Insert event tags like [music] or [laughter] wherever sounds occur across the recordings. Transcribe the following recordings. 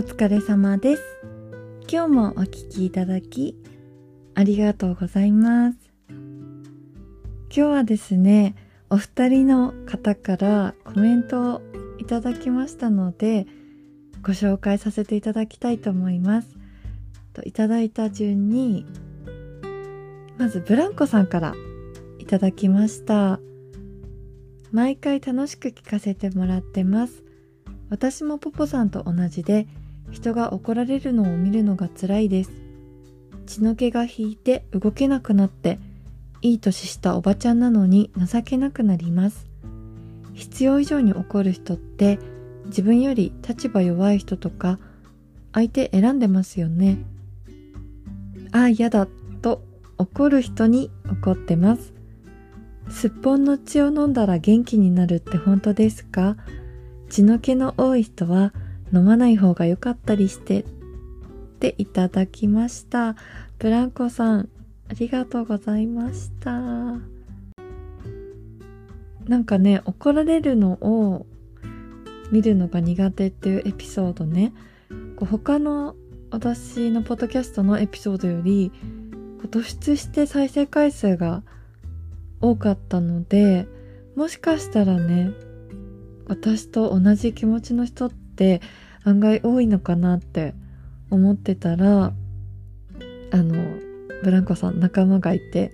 お疲れ様です。今日もお聴きいただき、ありがとうございます。今日はですね、お二人の方からコメントをいただきましたので、ご紹介させていただきたいと思います。といただいた順に、まずブランコさんからいただきました。毎回楽しく聞かせてもらってます。私もポポさんと同じで人が怒られるのを見るのが辛いです。血の気が引いて動けなくなっていい年したおばちゃんなのに情けなくなります。必要以上に怒る人って自分より立場弱い人とか相手選んでますよね。ああ嫌だと怒る人に怒ってます。すっぽんの血を飲んだら元気になるって本当ですか？血の気の多い人は飲まない方が良かったりしてっていただきました。ブランコさんありがとうございました。なんかね怒られるのを見るのが苦手っていうエピソードね。こう他の私のポッドキャストのエピソードよりこう突出して再生回数が多かったのでもしかしたらね私と同じ気持ちの人って案外多いのかなって思ってたらあのブランコさん仲間がいて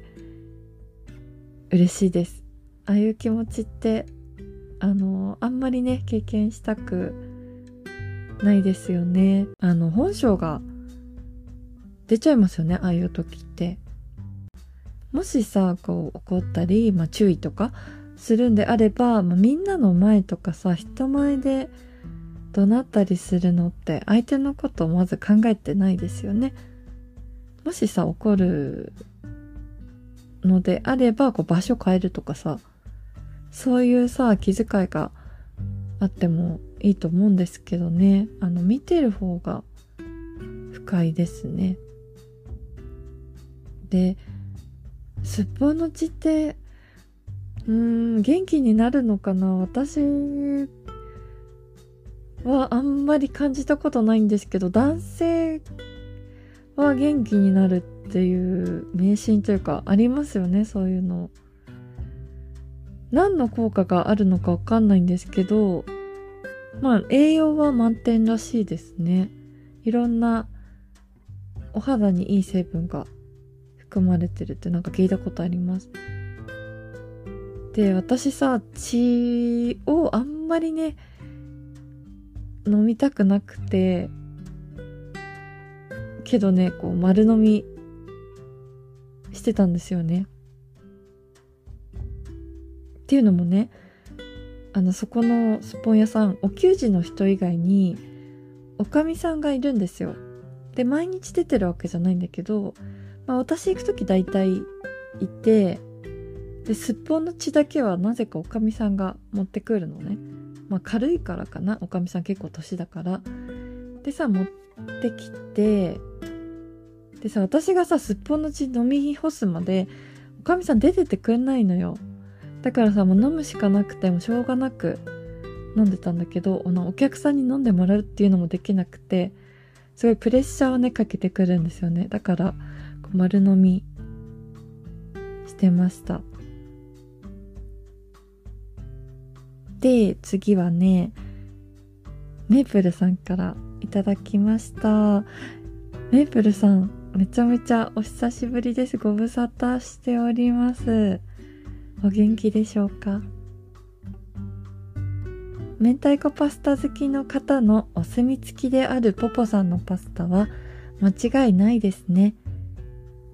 嬉しいです。ああいう気持ちってあのあんまりね経験したくないですよね。あの本性が出ちゃいますよねああいう時って。もしさこう怒ったり、まあ、注意とかするんであれば、まあ、みんなの前とかさ人前で怒鳴ったりするのって相手のことをまず考えてないですよね。もしさ怒るのであればこう場所変えるとかさそういうさ気遣いがあってもいいと思うんですけどねあの見てる方が不快ですね。ですっぽんの血ってうーん元気になるのかな私はあんまり感じたことないんですけど男性は元気になるっていう迷信というかありますよねそういうの。何の効果があるのかわかんないんですけどまあ栄養は満点らしいですね。いろんなお肌にいい成分が含まれてるってなんか聞いたことあります。で私さ血をあんまりね飲みたくなくてけどねこう丸飲みしてたんですよね。っていうのもねあのそこのスポン屋さんお給仕の人以外におかみさんがいるんですよ。で毎日出てるわけじゃないんだけど、まあ、私行く時大体いてですっぽんの血だけはなぜかおかみさんが持ってくるのね。まあ軽いからかなおかみさん結構年だから。でさ持ってきてでさ私がさすっぽんの血飲み干すまでおかみさん出ててくんないのよ。だからさもう飲むしかなくてもしょうがなく飲んでたんだけどお客さんに飲んでもらうっていうのもできなくてすごいプレッシャーをねかけてくるんですよね。だからこう丸飲みしてました。で次はねメープルさんからいただきました。メープルさんめちゃめちゃお久しぶりです。ご無沙汰しております。お元気でしょうか？明太子パスタ好きの方のお墨付きであるポポさんのパスタは間違いないですね。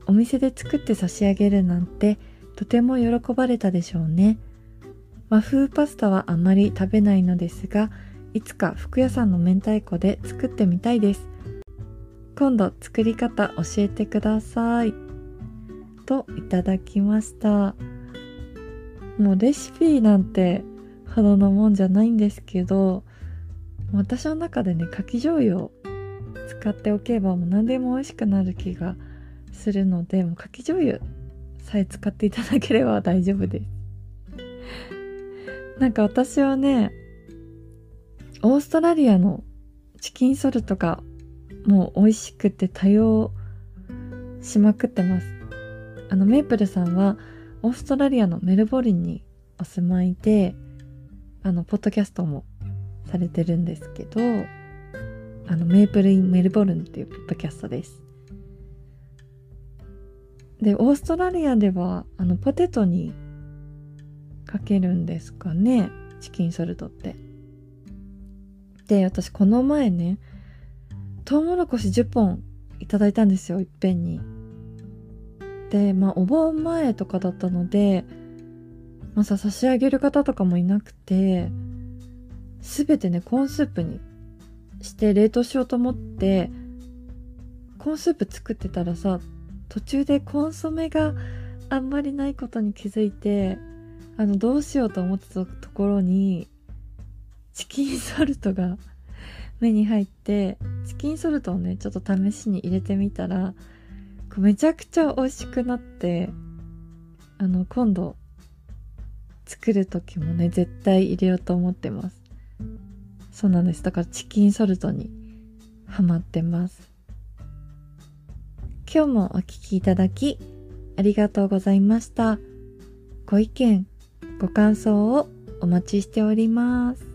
お店で作って差し上げるなんてとても喜ばれたでしょうね。和風パスタはあまり食べないのですがいつか福屋さんの明太子で作ってみたいです。今度作り方教えてください。といただきました。もうレシピなんてほどのもんじゃないんですけど私の中でねかき醤油を使っておけばもう何でも美味しくなる気がするのでもうかき醤油さえ使っていただければ大丈夫です。なんか私はねオーストラリアのチキンソルトがもう美味しくて多用しまくってます。あの、メイプルさんはオーストラリアのメルボルンにお住まいで、あの、ポッドキャストもされてるんですけど、あの、メイプルインメルボルンっていうポッドキャストです。で、オーストラリアでは、あの、ポテトにかけるんですかね、チキンソルトって。で、私この前ね、トウモロコシ10本いただいたんですよ、いっぺんに。で、まあ、お盆前とかだったので、まさ差し上げる方とかもいなくて、すべてね、コーンスープにして冷凍しようと思って、コーンスープ作ってたらさ、途中でコンソメがあんまりないことに気づいて、あの、どうしようと思ってたところに、チキンソルトが [laughs] 目に入って、チキンソルトをね、ちょっと試しに入れてみたら、めちゃくちゃ美味しくなって、あの、今度、作る時もね、絶対入れようと思ってます。そうなんです。だからチキンソルトにハマってます。今日もお聴きいただき、ありがとうございました。ご意見、ご感想をお待ちしております。